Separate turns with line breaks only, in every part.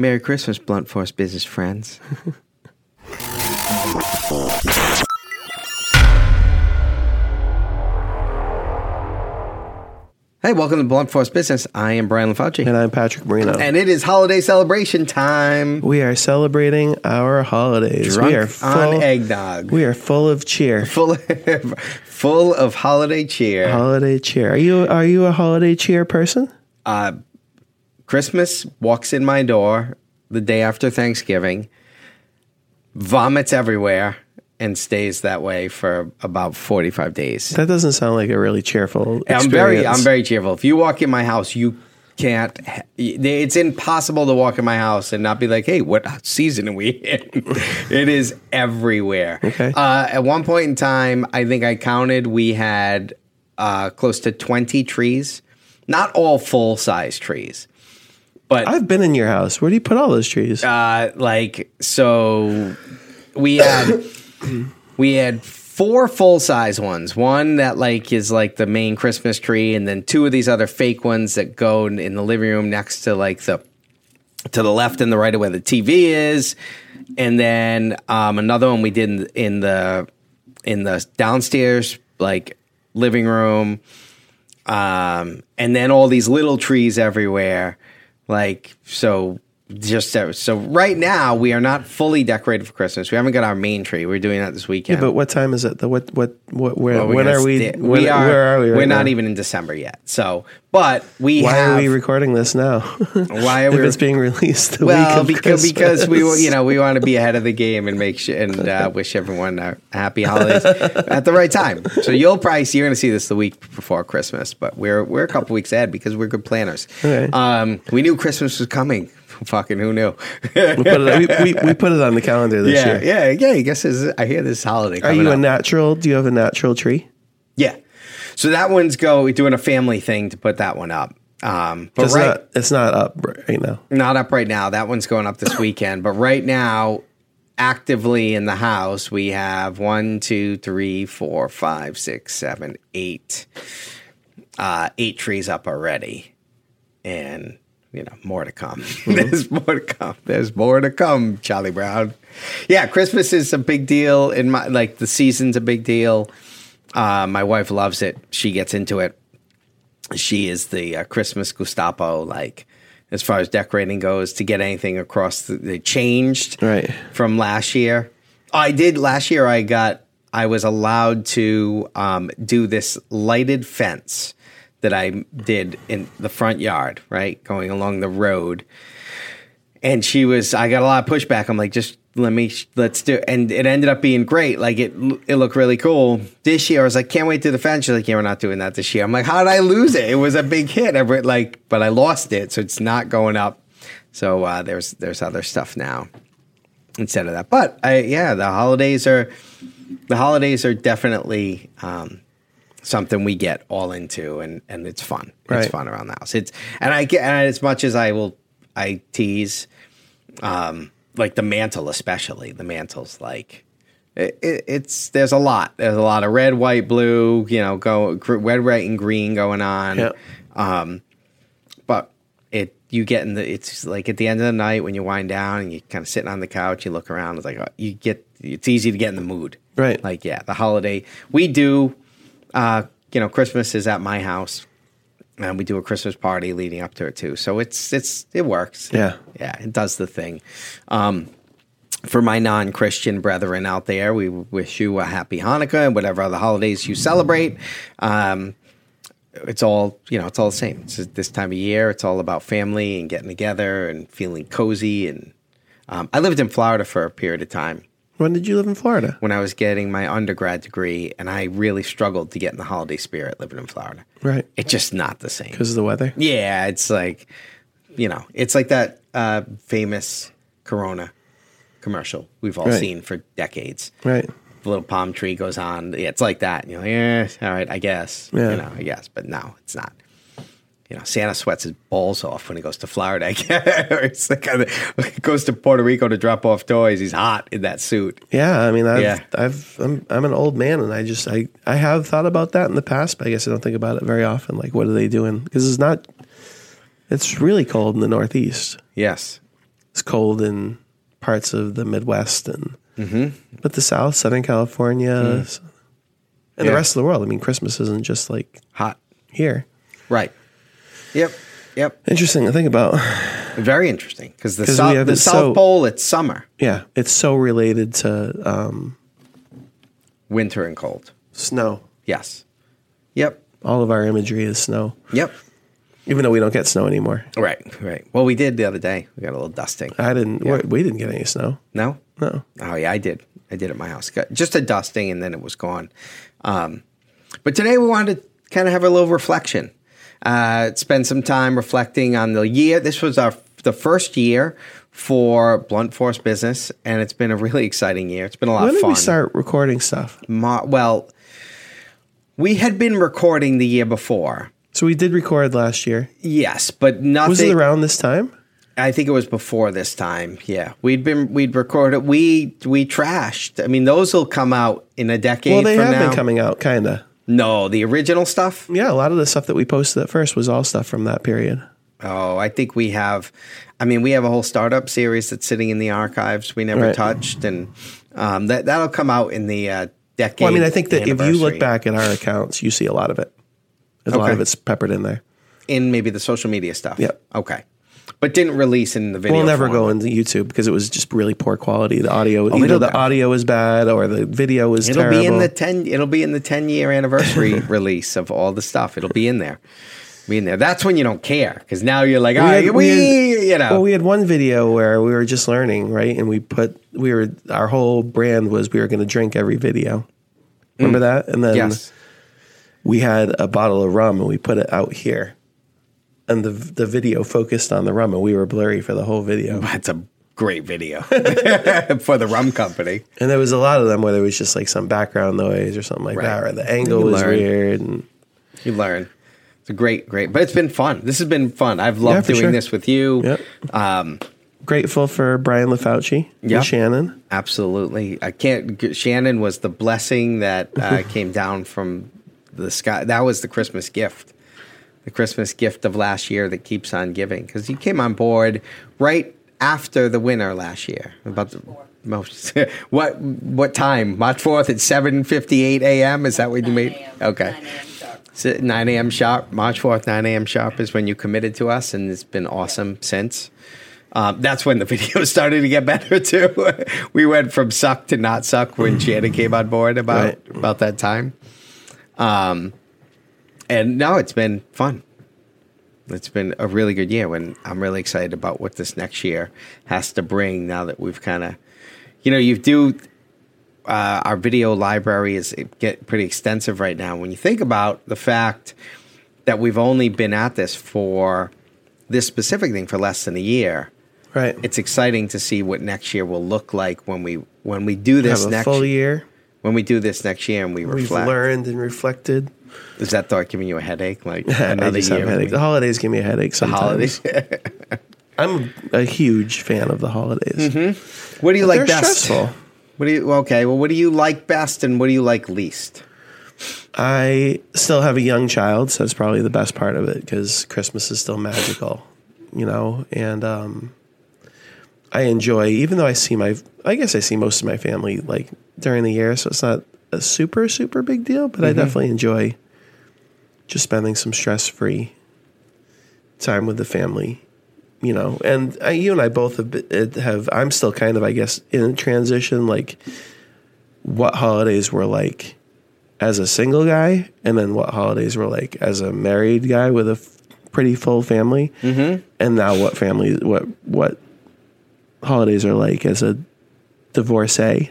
Merry Christmas, Blunt Force business friends. hey, welcome to Blunt Force Business. I am Brian LaFauci.
And I'm Patrick Marino.
And it is holiday celebration time.
we are celebrating our holidays.
Drunk
we are
on eggnog.
We are full of cheer.
full of, full of holiday cheer.
Holiday cheer. Are you are you a holiday cheer person?
uh, Christmas walks in my door the day after Thanksgiving, vomits everywhere, and stays that way for about 45 days.
That doesn't sound like a really cheerful experience.
I'm very, I'm very cheerful. If you walk in my house, you can't. It's impossible to walk in my house and not be like, "Hey, what season are we in?" it is everywhere.
Okay.
Uh, at one point in time, I think I counted. We had uh, close to 20 trees, not all full size trees, but
I've been in your house. Where do you put all those trees?
uh, like so we had we had four full size ones one that like is like the main christmas tree and then two of these other fake ones that go in in the living room next to like the to the left and the right of where the tv is and then um, another one we did in, in the in the downstairs like living room um, and then all these little trees everywhere. Like so, just so, so right now we are not fully decorated for Christmas. We haven't got our main tree. We're doing that this weekend.
but what time is it? The what what what where,
we're
when are we? when-
we are.
where are we? Right
we're not
now?
even in December yet. So, but we
Why
have.
are we recording this now?
why are
if
we?
it's being released the
well,
week of
because
Christmas.
because we you know we want to be ahead of the game and make sure and uh, wish everyone a happy holidays at the right time. So you'll probably see, you're going to see this the week before Christmas, but we're we're a couple weeks ahead because we're good planners. Um, we knew Christmas was coming. Fucking who knew?
we, put it, we, we, we put it on the calendar this
yeah,
year.
yeah, yeah. I guess I hear this holiday.
Are you a natural? Do you have a natural tree?
Yeah. So that one's go doing a family thing to put that one up. Um, but
It's
right,
not. It's not up right now.
not up right now. That one's going up this weekend. But right now, actively in the house, we have one, two, three, four, five, six, seven, eight, uh, eight trees up already, and you know more to come. There's more to come. There's more to come, Charlie Brown. Yeah, Christmas is a big deal in my like the season's a big deal. Uh, my wife loves it. She gets into it she is the uh, Christmas Gestapo, like as far as decorating goes, to get anything across the, they changed
Right.
from last year. I did last year. I got I was allowed to um, do this lighted fence that I did in the front yard, right, going along the road. And she was, I got a lot of pushback. I'm like, just let me, let's do it. And it ended up being great. Like it, it looked really cool. This year, I was like, can't wait to the fence. She's like, yeah, we're not doing that this year. I'm like, how did I lose it? It was a big hit. I re- like, but I lost it. So it's not going up. So uh, there's, there's other stuff now instead of that. But I, yeah, the holidays are, the holidays are definitely, um, something we get all into and, and it's fun. It's fun around the house. It's, and I get, and as much as I will, I tease, um, like the mantle, especially the mantle's like it, it, it's there's a lot. There's a lot of red, white, blue. You know, go gr- red, white, and green going on.
Yeah.
Um, but it you get in the it's like at the end of the night when you wind down and you're kind of sitting on the couch, you look around. It's like uh, you get it's easy to get in the mood.
Right.
Like yeah, the holiday we do. Uh, you know, Christmas is at my house. And we do a Christmas party leading up to it too, so it's it's it works.
Yeah.
Yeah, it does the thing. Um, for my non Christian brethren out there, we wish you a happy Hanukkah and whatever other holidays you celebrate. Um, it's all, you know, it's all the same. It's this time of year, it's all about family and getting together and feeling cozy. And um, I lived in Florida for a period of time
When did you live in Florida?
when I was getting my undergrad degree, and I really struggled to get in the holiday spirit living in Florida.
Right.
It's just not the same.
Because of the weather.
Yeah, it's like, you know, it's like that uh, famous Corona commercial we've all
Right.
seen for decades.
Right.
The little palm tree goes on. Yeah, it's like that. And you're like, yeah, all right, I guess.
Yeah.
You know, I guess. But no, it's not. You know, Santa sweats his balls off when he goes to Florida. It's like goes to Puerto Rico to drop off toys. He's hot in that suit.
Yeah, I mean, I've,
Yeah.
I've, I'm, I'm an old man, and I just, I, I have thought about that in the past, but I guess I don't think about it very often. Like, what are they doing? Because it's not, it's really cold in the Northeast.
Yes.
it's cold in parts of the Midwest and
Mm-hmm.
but the South, Southern California, s- and
Yeah.
the rest of the world. I mean, Christmas isn't just like
Hot.
here.
Right. Yep. Yep.
Interesting to think about.
Very interesting because the south, the South
so-
Pole, it's summer,
Yeah, it's so related to um,
winter, and cold.
snow.
Yes. Yep.
All of our imagery is snow,
Yep.
even though we don't get snow anymore.
Right. Right. Well, we did the other day. We got a little dusting.
I didn't.
Yeah.
we- We didn't get any snow.
No.
No.
Oh yeah, I did. I did at my house. Got just a dusting, and then it was gone. Um, but today we wanted to kind of have a little reflection. Uh, spend some time reflecting on the year. This was our the first year for Blunt Force Business, and it's been a really exciting year. It's been a lot
When
of
did
fun.
we start recording stuff?
Ma- well, we had been recording the year before.
So we did record last year.
Yes, but nothing.
Was it around this time?
I think it was before this time. Yeah, we'd been we'd recorded. We we trashed. I mean, those will come out in a decade.
Well, they have
now.
been coming out, kind of.
No, the original stuff.
Yeah, a lot of the stuff that we posted at first was all stuff from that period.
Oh, I think we have. I mean, we have a whole startup series that's sitting in the archives we never
Right.
touched, and um, that that'll come out in the uh, decade.
Well, I mean, I think that if you look back at our accounts, you see a lot of it. There's a lot of it's peppered in there.
in maybe the social media stuff.
Yep.
Okay, but didn't release in the video.
We'll never
form.
go into YouTube because it was just really poor quality. The audio, either
it'll-
the audio is bad or the video was
It'll
terrible.
be in the ten. It'll be in the ten year anniversary release of all the stuff. It'll be in there. Be in there. That's when you don't care because now you're like, all
We
right,
had-
we,
we
you know,
Well, we had one video where we were just learning, right? And we put we were our whole brand was we were going to drink every video. Remember that? And then
Mm. yes,
we had a bottle of rum and we put it out here, and the the video focused on the rum, and we were blurry for the whole video.
that's a great video for the rum company.
And there was a lot of them where there was just like some background noise or something like
Right.
that, or the angle
You
was
learn.
weird. And
You learn. It's a great, great, but it's been fun. This has been fun. I've loved
for
doing
sure.
this with you.
Yep.
Um,
grateful for Brian LaFauci
Yeah.
and Shannon.
absolutely. I can't. Shannon was the blessing that uh, came down from the sky. That was the Christmas gift. The Christmas gift of last year that keeps on giving because you came on board right after the winter last year. About the most what what time? March fourth at seven fifty eight a.m. Is that what you made? Okay.
9 a.m. sharp.
9 a.m. sharp, March 4th, 9 a.m. sharp is when you committed to us, and it's been awesome since. Um, that's when the video started to get better too. we went from suck to not suck when Shannon came on board about
Right.
about that time. Um, and no, it's been fun. It's been a really good year. When I'm really excited about what this next year has to bring. Now that we've kind of, you know, you do uh, our video library is get pretty extensive right now. When you think about the fact that we've only been at this for this specific thing for less than a year,
Right.
it's exciting to see what next year will look like when we when we do this next
full year.
when we do this next year and we
We've
reflect.
learned and reflected.
Is that thought giving you a headache? Like another year?
headache. The holidays give me a headache
The holidays.
I'm a huge fan of the holidays.
what do you
But
like best?
stressful.
What do you okay? Well, what do you like best and what do you like least?
I still have a young child, so that's probably the best part of it because Christmas is still magical, you know. And um, I enjoy, even though I see my, I guess I see most of my family like during the year, so it's not a super super big deal. But I definitely enjoy just spending some stress free time with the family, you know. And I, you and I both have, have. I'm still kind of, I guess, in a transition, like what holidays were like as a single guy, and then what holidays were like as a married guy with a f- pretty full family, mm-hmm. and now what family what what holidays are like as a divorcee,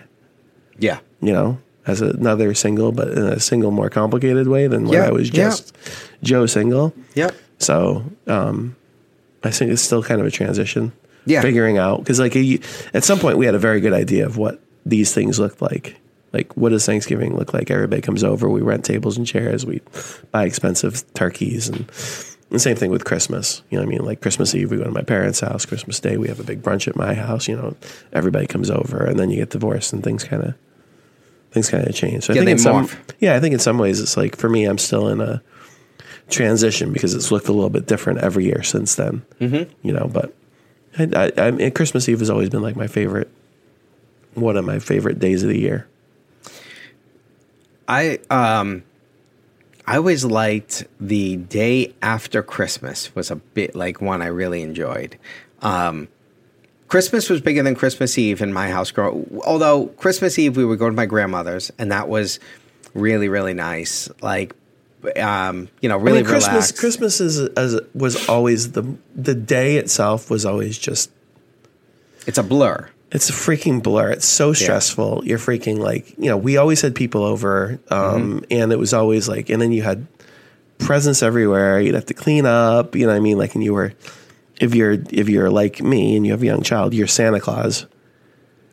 Yeah.
you know, as another single, but in a single more complicated way than when I was just Joe single.
Yep.
So um, I think it's still kind of a transition.
Yeah.
Figuring out because like a, at some point we had a very good idea of what these things looked like. Like what does Thanksgiving look like? Everybody comes over. We rent tables and chairs. We buy expensive turkeys and the same thing with Christmas. You know what I mean? Like Christmas Eve, we go to my parents' house. Christmas Day, we have a big brunch at my house. You know, everybody comes over, and then you get divorced, and things kind of things kind of change. So I
Yeah,
think
they
in some, yeah, I think in some ways it's like for me, I'm still in a transition because it's looked a little bit different every year since then. Mm-hmm. You know, but I, I, I mean, Christmas Eve has always been like my favorite, one of my favorite days of the year.
I um I always liked the day after Christmas was a bit like one I really enjoyed. Um Christmas was bigger than Christmas Eve in my house grow although Christmas Eve we would go to my grandmother's and that was really really nice. Like um you know really
I mean, Christmas
relaxed.
Christmas is as was always the the day itself was always just
It's a blur.
it's a freaking blur. It's so stressful. You're freaking like you know. We always had people over, um, and it was always like, and then you had presents everywhere. You'd have to clean up. You know what I mean? Like, and you were if you're if you're like me and you have a young child, you're Santa Claus,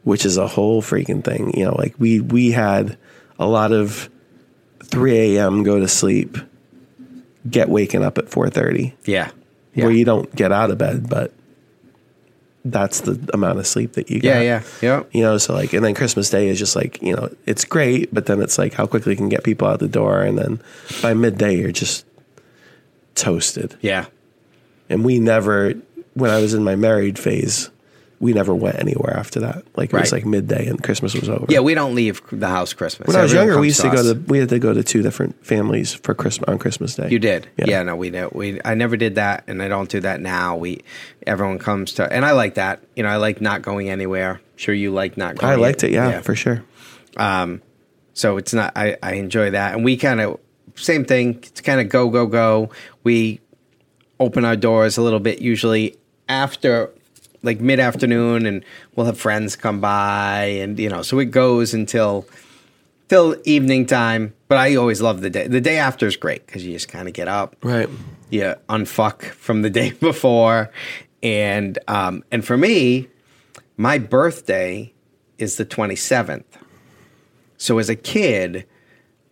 which is a whole freaking thing. You know, like we we had a lot of 3 a.m. go to sleep, get waken up at 4:30,
Yeah. Yeah.
where you don't get out of bed, but that's the amount of sleep that you get.
yeah, yeah. Yeah.
You know, so like, and then Christmas Day is just like, you know, it's great, but then it's like how quickly you can get people out the door. And then by midday, you're just toasted.
Yeah.
And we never, when I was in my married phase, we never went anywhere after that. Like it was like midday and Christmas was over.
Yeah, we don't leave the house Christmas.
When I was
Everyone
younger, we used to go to, we had to go to two different families for Christmas on Christmas Day.
You did,
Yeah.
yeah. no, we did. We I never did that, and I don't do that now. We everyone comes to, and I like that. You know, I like not going anywhere. Sure, you like not going.
I liked it. Yeah, for sure.
Um, So it's not. I I enjoy that, and we kind of same thing. It's kind of go go go. We open our doors a little bit usually after like mid afternoon, and we'll have friends come by, and you know, so it goes until till evening time. But I always love the day. The day after is great because you just kind of get up,
Right.
you unfuck from the day before, and um, and for me, my birthday is the twenty seventh. So as a kid,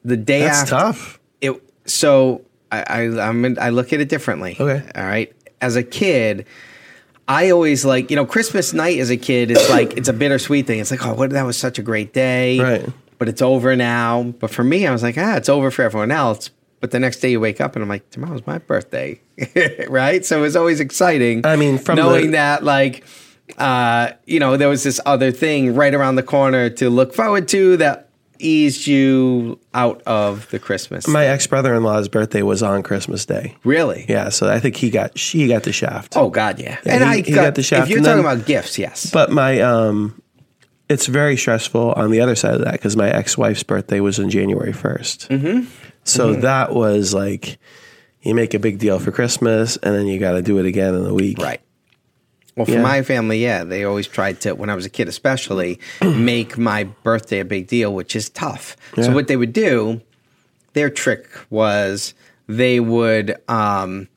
the day
That's
after
tough.
it. So I I I'm in, I look at it differently.
Okay.
all right. As a kid. I always like, you know, Christmas night as a kid, it's like, it's a bittersweet thing. It's like, oh, what, that was such a great day.
Right.
But it's over now. But for me, I was like, ah, it's over for everyone else. But the next day you wake up and I'm like, tomorrow's my birthday. right. So it was always exciting.
I mean, from
knowing
the-
that, like, uh, you know, there was this other thing right around the corner to look forward to that eased you out of the Christmas.
My ex brother in law's birthday was on Christmas Day.
really?
Yeah, so I think he got she got the shaft.
Oh God, yeah.
Yeah,
and
he-
I
he got the shaft,
If you're
and
talking
then-
about gifts, yes.
But my um it's very stressful on the other side of that because my ex-wife's birthday was on January 1st. Mm-hmm. So that was like you make a big deal for Christmas and then you got to do it again in a week.
Right. Well, for
Yeah.
my family, yeah, they always tried to, when I was a kid especially, make my birthday a big deal, which is tough. So what they would do, their trick was they would um,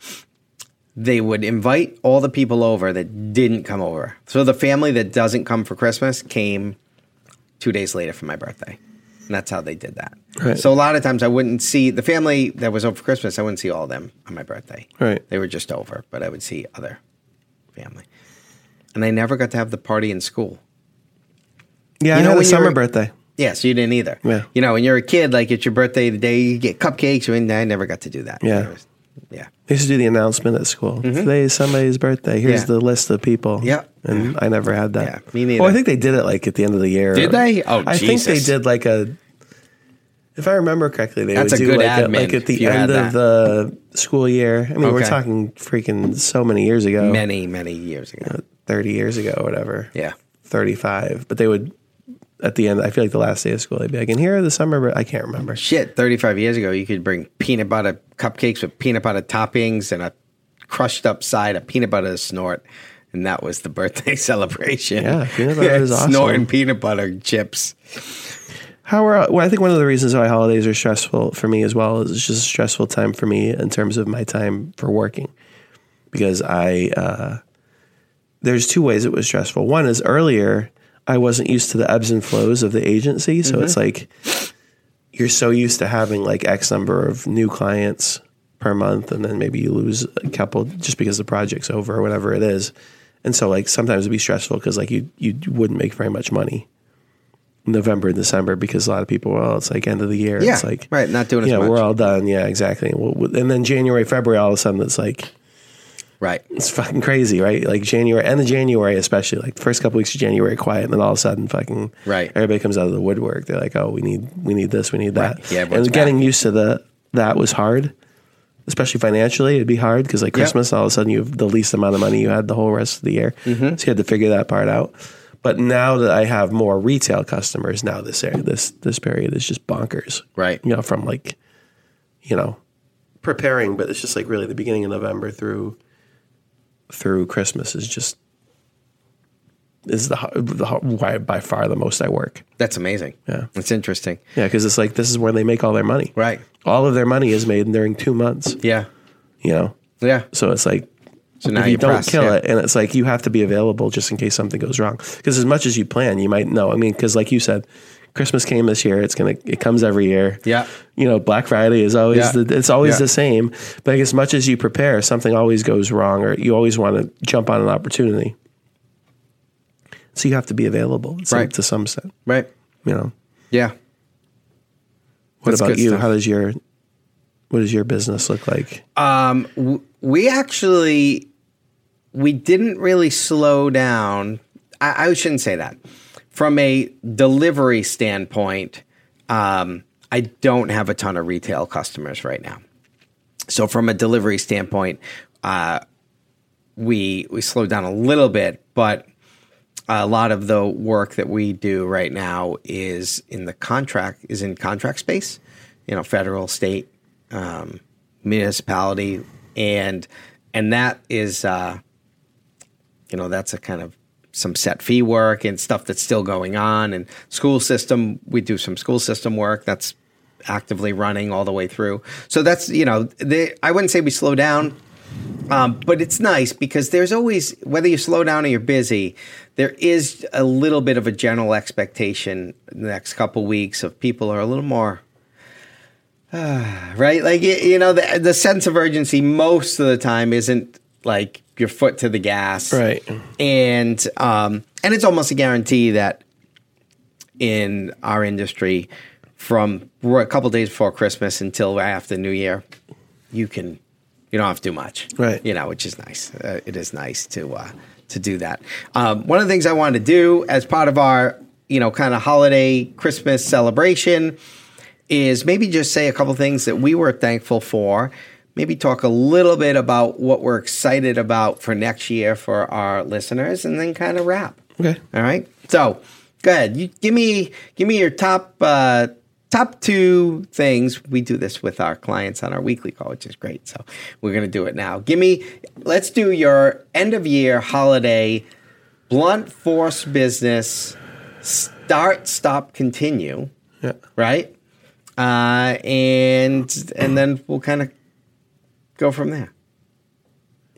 they would invite all the people over that didn't come over. So the family that doesn't come for Christmas came two days later for my birthday. And that's how they did that.
Right.
So a lot of times I wouldn't see the family that was over for Christmas, I wouldn't see all of them on my birthday.
Right.
They were just over, but I would see other family. And I never got to have the party in school.
Yeah,
You
I
know
had a summer birthday.
Yeah, so you didn't either.
Yeah.
You know, when you're a kid, like it's your birthday today, you get cupcakes. And I never got to do that.
Yeah.
Was- yeah.
They used to do the announcement at school. Today is somebody's birthday. Here's
Mm-hmm. Yeah.
the list of people.
Yeah.
And I never had that.
Yeah, me neither.
Well, I think they did it like at the end of the year.
Did they? Oh,
I think they did like a. If I remember correctly, they
That's
would
a
do
good
like, a,
admin
like at the end of the school year. I mean, we're talking freaking so many years ago,
Many, many years ago.
Thirty years ago, whatever.
Yeah.
thirty-five. But they would at the end. I feel like the last day of school, they'd be like, "And here are the summer." but I can't remember.
Shit, 35 years ago, you could bring peanut butter cupcakes with peanut butter toppings and a crushed up side of peanut butter to snort. And that was the birthday celebration.
Yeah, peanut butter is awesome.
Snorting peanut butter chips.
How are well? I think one of the reasons why holidays are stressful for me as well is it's just a stressful time for me in terms of my time for working, because I uh, there's two ways it was stressful. One is earlier I wasn't used to the ebbs and flows of the agency, so mm-hmm. it's like you're so used to having like X number of new clients per month, and then maybe you lose a couple just because the project's over or whatever it is, and so like sometimes it'd be stressful because like you you wouldn't make very much money. November and December because a lot of people, well, it's like end of the year.
Yeah,
it's like
right, not doing as
yeah, we're all done. Yeah, exactly. And then January, February, all of a sudden, it's like
Right.
It's fucking crazy, right? Like January, and the January, especially like the first couple weeks of January, quiet, and then all of a sudden, fucking
Right.
Everybody comes out of the woodwork. They're like, "Oh, we need, we need this, we need that."
Right. Yeah,
and getting
back.
used to the that was hard, especially financially. It'd be hard because like Christmas, all of a sudden you have the least amount of money you had the whole rest of the year,
Mm-hmm.
so you had to figure that part out. But now that I have more retail customers, now this area, this this period is just bonkers,
Right.
You know, from like, you know, preparing, but it's just like really the beginning of November through through Christmas is just is the, the by, far the most I work.
That's amazing.
Yeah.
It's interesting.
Yeah, because it's like this is where they make all their money.
Right.
All of their money is made during two months.
Yeah.
You know,
Yeah.
so it's like
So now
if you
you
don't
press,
kill
yeah.
it, and it's like you have to be available just in case something goes wrong. Because as much as you plan, you might know. I mean, because like you said, Christmas came this year. It's gonna it comes every year.
Yeah.
You know, Black Friday is always
Yeah.
the, it's always
Yeah.
the same. But like, as much as you prepare, something always goes wrong, or you always want to jump on an opportunity. So you have to be available to-
Right.
to some extent.
Right.
You know.
Yeah.
What
That's
about you?
stuff.
How does your what does your business look like?
Um, w- we actually we didn't really slow down. I, I shouldn't say that. From a delivery standpoint, um, I don't have a ton of retail customers right now. So from a delivery standpoint, uh, we we slowed down a little bit, but a lot of the work that we do right now is in the contract is in contract space, you know, federal, state, um, municipality, and and that is uh, you know that's a kind of some set fee work and stuff that's still going on. And school system we do some school system work that's actively running all the way through. So that's you know i wouldn't say we slow down um, but it's nice because there's always whether you slow down or you're busy there is a little bit of a general expectation the next couple weeks of people are a little more right? Like you, you know the, the sense of urgency most of the time isn't like your foot to the gas
Right.
and um, and it's almost a guarantee that in our industry from a couple days before christmas until after new year you can you don't have to do much
Right.
you know which is nice uh, it is nice to uh, to do that um, one of the things i wanted to do as part of our you know kind of holiday christmas celebration is maybe just say a couple things that we were thankful for. Maybe talk a little bit about what we're excited about for next year for our listeners, and then kind of wrap.
Okay.
All right. So, go ahead. You give me give me your top uh, top two things. We do this with our clients on our weekly call, which is great. So we're going to do it now. Give me. Let's do your end of year holiday blunt force business. Start, stop, continue
Yeah.
right? Uh, and and then we'll kind of go from there.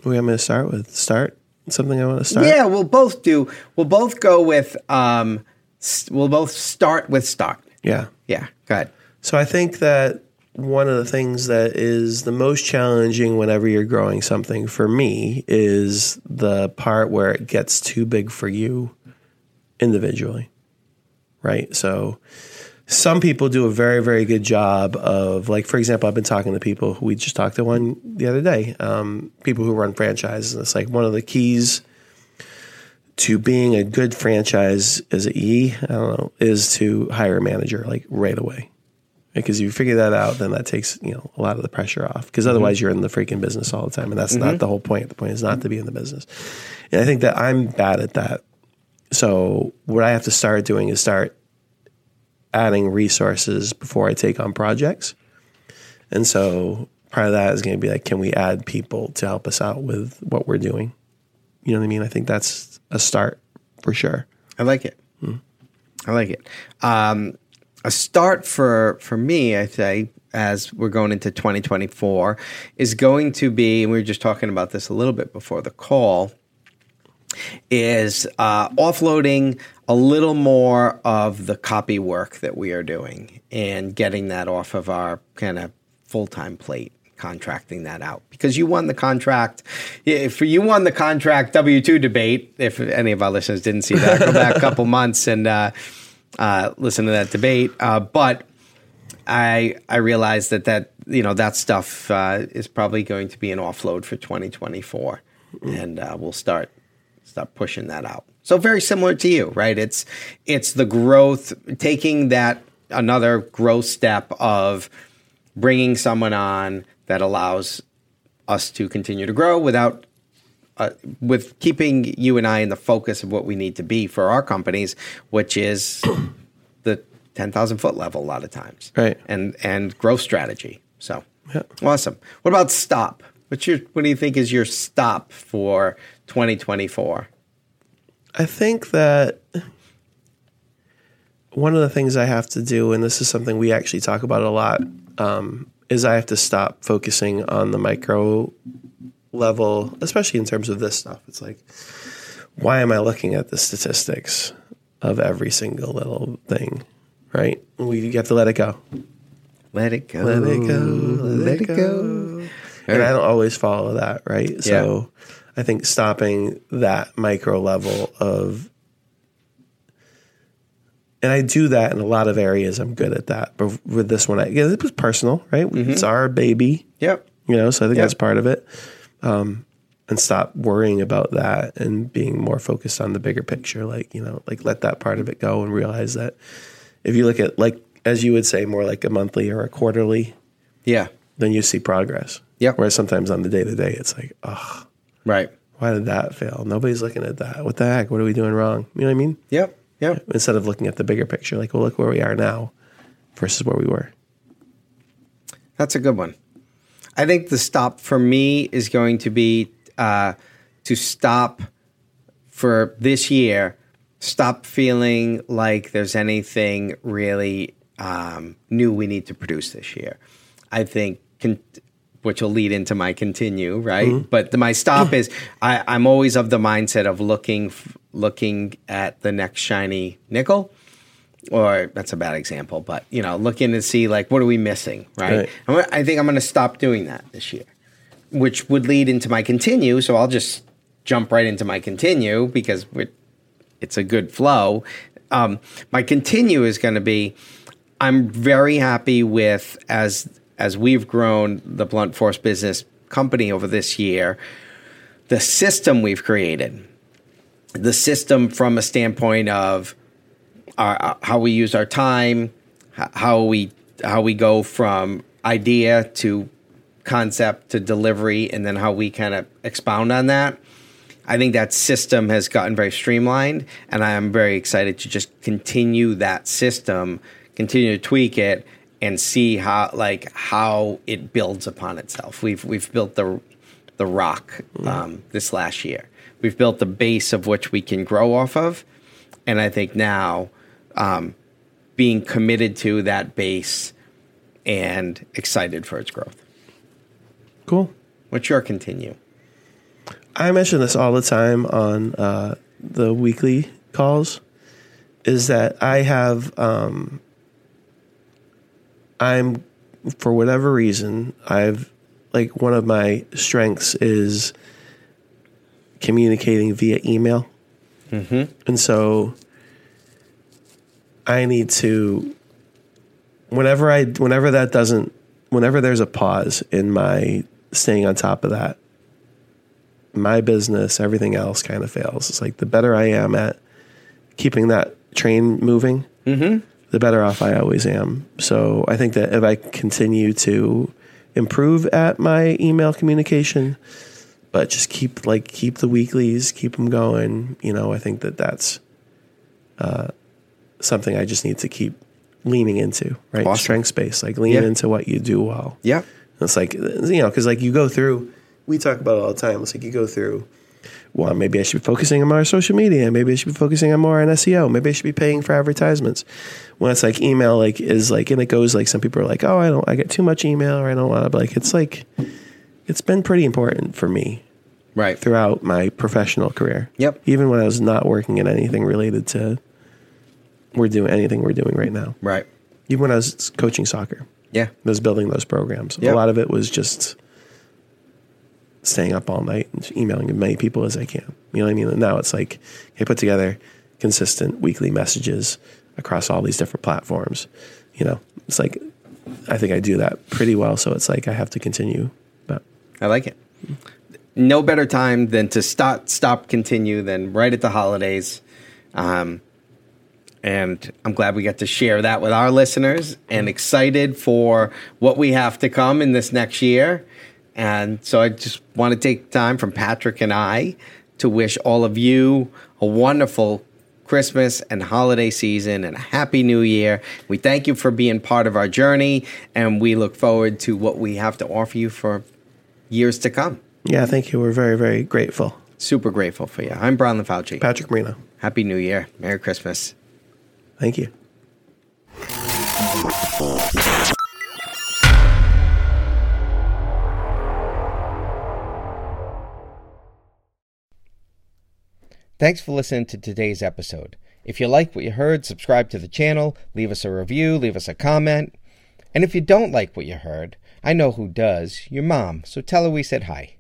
What am I going to start with? Start something I want to start.
Yeah, we'll both do. We'll both go with. Um, s- we'll both start with start.
Yeah.
Yeah, go ahead.
So I think that one of the things that is the most challenging whenever you're growing something for me is the part where it gets too big for you individually. Right? So some people do a very, very good job of, like, for example, I've been talking to people who we just talked to one the other day, um, people who run franchises. And it's like one of the keys to being a good franchise is it E? I don't know, is to hire a manager like right away. Because if you figure that out, then that takes you know a lot of the pressure off. Because otherwise, you're in the freaking business all the time, and that's not the whole point. The point is not to be in the business. And I think that I'm bad at that. So what I have to start doing is start adding resources before I take on projects. And so part of that is going to be like, can we add people to help us out with what we're doing? You know what I mean? I think that's a start for sure.
I like it. I like it. Um, a start for for me, I say, as we're going into 2024, is going to be, and we were just talking about this a little bit before the call, is uh, offloading a little more of the copy work that we are doing and getting that off of our kind of full time plate. Contracting that out because you won the contract. If you won the contract W two debate, if any of our listeners didn't see that, go back a couple months and uh, uh, listen to that debate. Uh, but I I realized that that you know that stuff uh, is probably going to be an offload for 2024. and uh, we'll start start pushing that out. So very similar to you, right? It's it's the growth, taking that another growth step of bringing someone on that allows us to continue to grow without uh, with keeping you and I in the focus of what we need to be for our companies, which is the ten thousand foot level a lot of times,
Right.
And and growth strategy. So
Yeah.
awesome. What about stop? What's your what do you think is your stop for twenty twenty four?
I think that one of the things I have to do, and this is something we actually talk about a lot, um, is I have to stop focusing on the micro level, especially in terms of this stuff. It's like, why am I looking at the statistics of every single little thing? Right? We have to let it go.
Let it go.
Let it go. Let, it go. And I don't always follow that, right? So I think stopping that micro level of and I do that in a lot of areas. I'm good at that. But with this one, I, yeah, it was personal, right? It's our baby,
Yep.
you know, so I think
Yep.
that's part of it. Um, and stop worrying about that and being more focused on the bigger picture. Like, you know, like let that part of it go and realize that if you look at, like, as you would say, more like a monthly or a quarterly,
Yeah.
then you see progress.
Yep.
Whereas sometimes on the day to day, it's like, oh,
Right.
why did that fail? Nobody's looking at that. What the heck? What are we doing wrong? You know what I mean?
Yep. Yep.
Instead of looking at the bigger picture, like, well, look where we are now versus where we were.
That's a good one. I think the stop for me is going to be uh, to stop for this year. Stop feeling like there's anything really um, new we need to produce this year. I think, con- which will lead into my continue, right? But the, my stop is I, I'm always of the mindset of looking f- looking at the next shiny nickel or that's a bad example, but you know, looking to see like what are we missing, right?
Right.
I think I'm going to stop doing that this year, which would lead into my continue. So I'll just jump right into my continue because it's a good flow. Um, my continue is going to be. I'm very happy with as as we've grown the blunt force business company over this year, the system we've created, the system from a standpoint of our, uh, how we use our time, how we how we go from idea to concept to delivery, and then how we kind of expound on that. I think that system has gotten very streamlined, and I am very excited to just continue that system, continue to tweak it, and see how like how it builds upon itself. We've we've built the the rock um, this last year. We've built the base of which we can grow off of, and I think now um, being committed to that base and excited for its growth.
Cool.
What's your continue?
I mention this all the time on uh, the weekly calls. Is that I have, um, I'm, for whatever reason, I've, like, one of my strengths is communicating via email. Mm-hmm. And so I need to, whenever I, whenever that doesn't, whenever there's a pause in my staying on top of that, my business, everything else kind of fails. It's like the better I am at keeping that train moving, the better off I always am. So I think that if I continue to improve at my email communication, but just keep like keep the weeklies, keep them going. You know, I think that that's uh, something I just need to keep leaning into. Right,
Awesome.
strength space, like lean
Yeah.
into what you do well.
Yeah.
It's like you know, because like you go through, we talk about it all the time. It's like you go through. Well, maybe I should be focusing on more social media. Maybe I should be focusing on more on SEO. Maybe I should be paying for advertisements. When it's like email, like is like, and it goes like some people are like, oh, I don't, I get too much email, or I don't want to. Like, it's like, it's been pretty important for me
Right.
throughout my professional career.
Yep.
Even when I was not working in anything related to, we're doing anything we're doing right now.
Right.
Even when I was coaching soccer,
Yeah.
was building those programs.
Yep.
A lot of it was just staying up all night and emailing as many people as I can. You know what I mean? And now it's like I put together consistent weekly messages across all these different platforms. You know, it's like I think I do that pretty well. So it's like I have to continue. But
I like it. no better time than to start, stop, continue than right at the holidays. Um, and I'm glad we got to share that with our listeners and excited for what we have to come in this next year. And so I just want to take time from Patrick and I to wish all of you a wonderful Christmas and holiday season and a happy new year. We thank you for being part of our journey and we look forward to what we have to offer you for years to come.
Yeah, thank you. We're very, very grateful.
Super grateful for you. I'm Brian Fauci.
Patrick Marino.
Happy New Year. Merry Christmas.
Thank you.
Thanks for listening to today's episode. If you like what you heard, subscribe to the channel, leave us a review, leave us a comment. And if you don't like what you heard, I know who does your mom, so tell her we said hi.